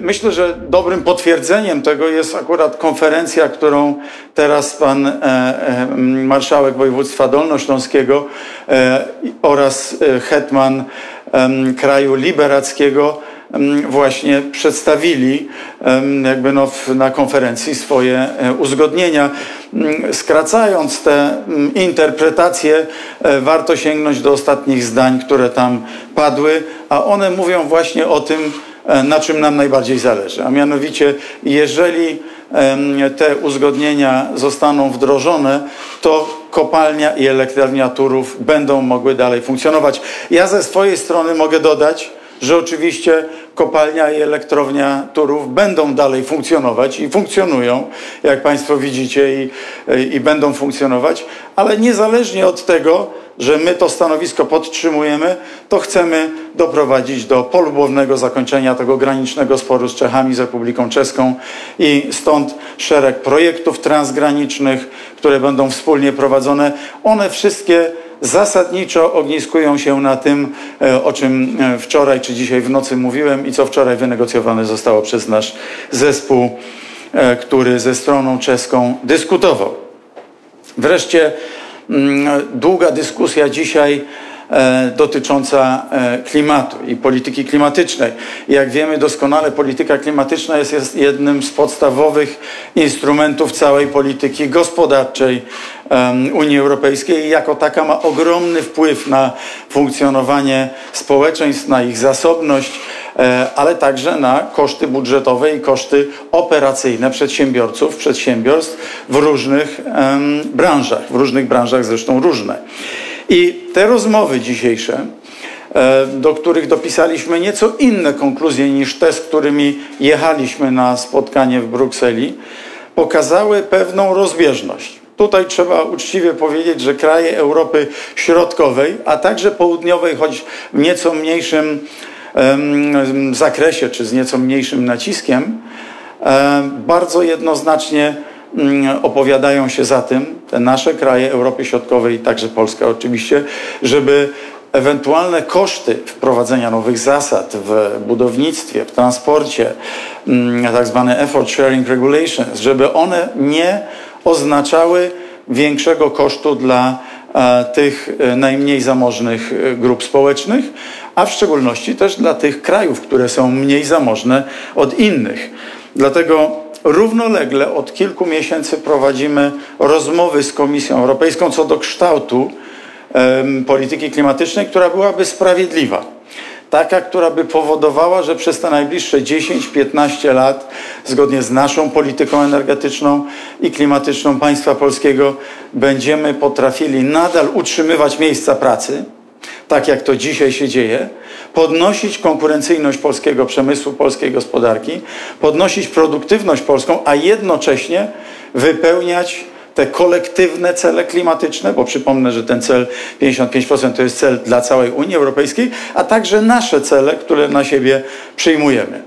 Myślę, że dobrym potwierdzeniem tego jest akurat konferencja, którą teraz pan marszałek województwa dolnośląskiego oraz hetman kraju liberackiego właśnie przedstawili jakby no na konferencji swoje e, uzgodnienia. Skracając te interpretacje, e, warto sięgnąć do ostatnich zdań, które tam padły, a one mówią właśnie o tym, e, na czym nam najbardziej zależy. A mianowicie, jeżeli te uzgodnienia zostaną wdrożone, to kopalnia i elektrownia Turów będą mogły dalej funkcjonować. Ja ze swojej strony mogę dodać, że oczywiście kopalnia i elektrownia Turów będą dalej funkcjonować i funkcjonują, jak Państwo widzicie, i, i będą funkcjonować, ale niezależnie od tego, że my to stanowisko podtrzymujemy, to chcemy doprowadzić do polubownego zakończenia tego granicznego sporu z Czechami, z Republiką Czeską i stąd szereg projektów transgranicznych, które będą wspólnie prowadzone. One wszystkie zasadniczo ogniskują się na tym, e, o czym e, wczoraj czy dzisiaj w nocy mówiłem i co wczoraj wynegocjowane zostało przez nasz zespół, e, który ze stroną czeską dyskutował. Wreszcie mm, długa dyskusja dzisiaj dotycząca klimatu i polityki klimatycznej. Jak wiemy doskonale, polityka klimatyczna jest, jest jednym z podstawowych instrumentów całej polityki gospodarczej Unii Europejskiej i jako taka ma ogromny wpływ na funkcjonowanie społeczeństw, na ich zasobność, e, ale także na koszty budżetowe i koszty operacyjne przedsiębiorców, przedsiębiorstw w różnych branżach, w różnych branżach zresztą różne. I te rozmowy dzisiejsze, e, do których dopisaliśmy nieco inne konkluzje niż te, z którymi jechaliśmy na spotkanie w Brukseli, pokazały pewną rozbieżność. Tutaj trzeba uczciwie powiedzieć, że kraje Europy Środkowej, a także Południowej, choć w nieco mniejszym zakresie czy z nieco mniejszym naciskiem, bardzo jednoznacznie opowiadają się za tym, te nasze kraje Europy Środkowej, także Polska oczywiście, żeby ewentualne koszty wprowadzenia nowych zasad w budownictwie, w transporcie, mm, tak zwane effort sharing regulations, żeby one nie oznaczały większego kosztu dla e, tych e, najmniej zamożnych e, grup społecznych, a w szczególności też dla tych krajów, które są mniej zamożne od innych. Dlatego równolegle od kilku miesięcy prowadzimy rozmowy z Komisją Europejską co do kształtu polityki klimatycznej, która byłaby sprawiedliwa. Taka, która by powodowała, że przez te najbliższe 10-15 lat, zgodnie z naszą polityką energetyczną i klimatyczną państwa polskiego, będziemy potrafili nadal utrzymywać miejsca pracy, tak jak to dzisiaj się dzieje, podnosić konkurencyjność polskiego przemysłu, polskiej gospodarki, podnosić produktywność polską, a jednocześnie wypełniać te kolektywne cele klimatyczne, bo przypomnę, że ten cel 55% to jest cel dla całej Unii Europejskiej, a także nasze cele, które na siebie przyjmujemy.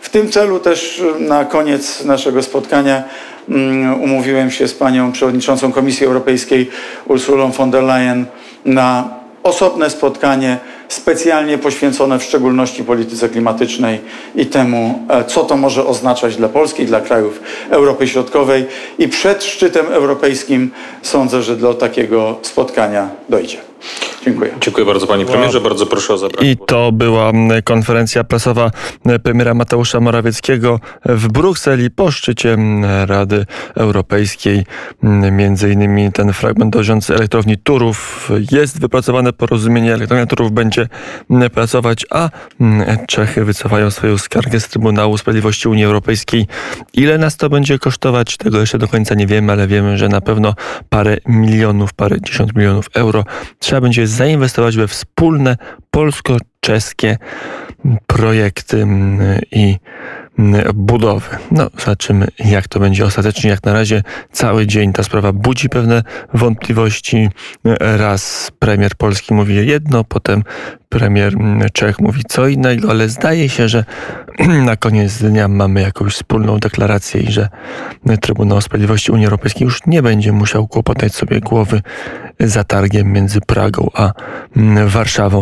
W tym celu też na koniec naszego spotkania um, umówiłem się z panią przewodniczącą Komisji Europejskiej Ursulą von der Leyen na osobne spotkanie specjalnie poświęcone w szczególności polityce klimatycznej i temu, e, co to może oznaczać dla Polski, dla krajów Europy Środkowej. I przed szczytem europejskim sądzę, że do takiego spotkania dojdzie. Dziękuję. Dziękuję bardzo panie premierze. Bardzo proszę o zabranie I to była konferencja prasowa premiera Mateusza Morawieckiego w Brukseli po szczycie Rady Europejskiej. Między innymi ten fragment dotyczący elektrowni Turów. Jest wypracowane porozumienie, elektrownia Turów będzie pracować, a Czechy wycofają swoją skargę z Trybunału Sprawiedliwości Unii Europejskiej. Ile nas to będzie kosztować? Tego jeszcze do końca nie wiemy, ale wiemy, że na pewno parę milionów, parę dziesiąt milionów euro trzeba będzie zainwestować we wspólne polsko-czeskie projekty mm, i budowy. No, zobaczymy, jak to będzie ostatecznie. Jak na razie cały dzień ta sprawa budzi pewne wątpliwości. Raz premier polski mówi jedno, potem premier mm, Czech mówi co innego, ale zdaje się, że na koniec dnia mamy jakąś wspólną deklarację i że Trybunał Sprawiedliwości Unii Europejskiej już nie będzie musiał kłopotać sobie głowy zatargiem między Pragą a Warszawą.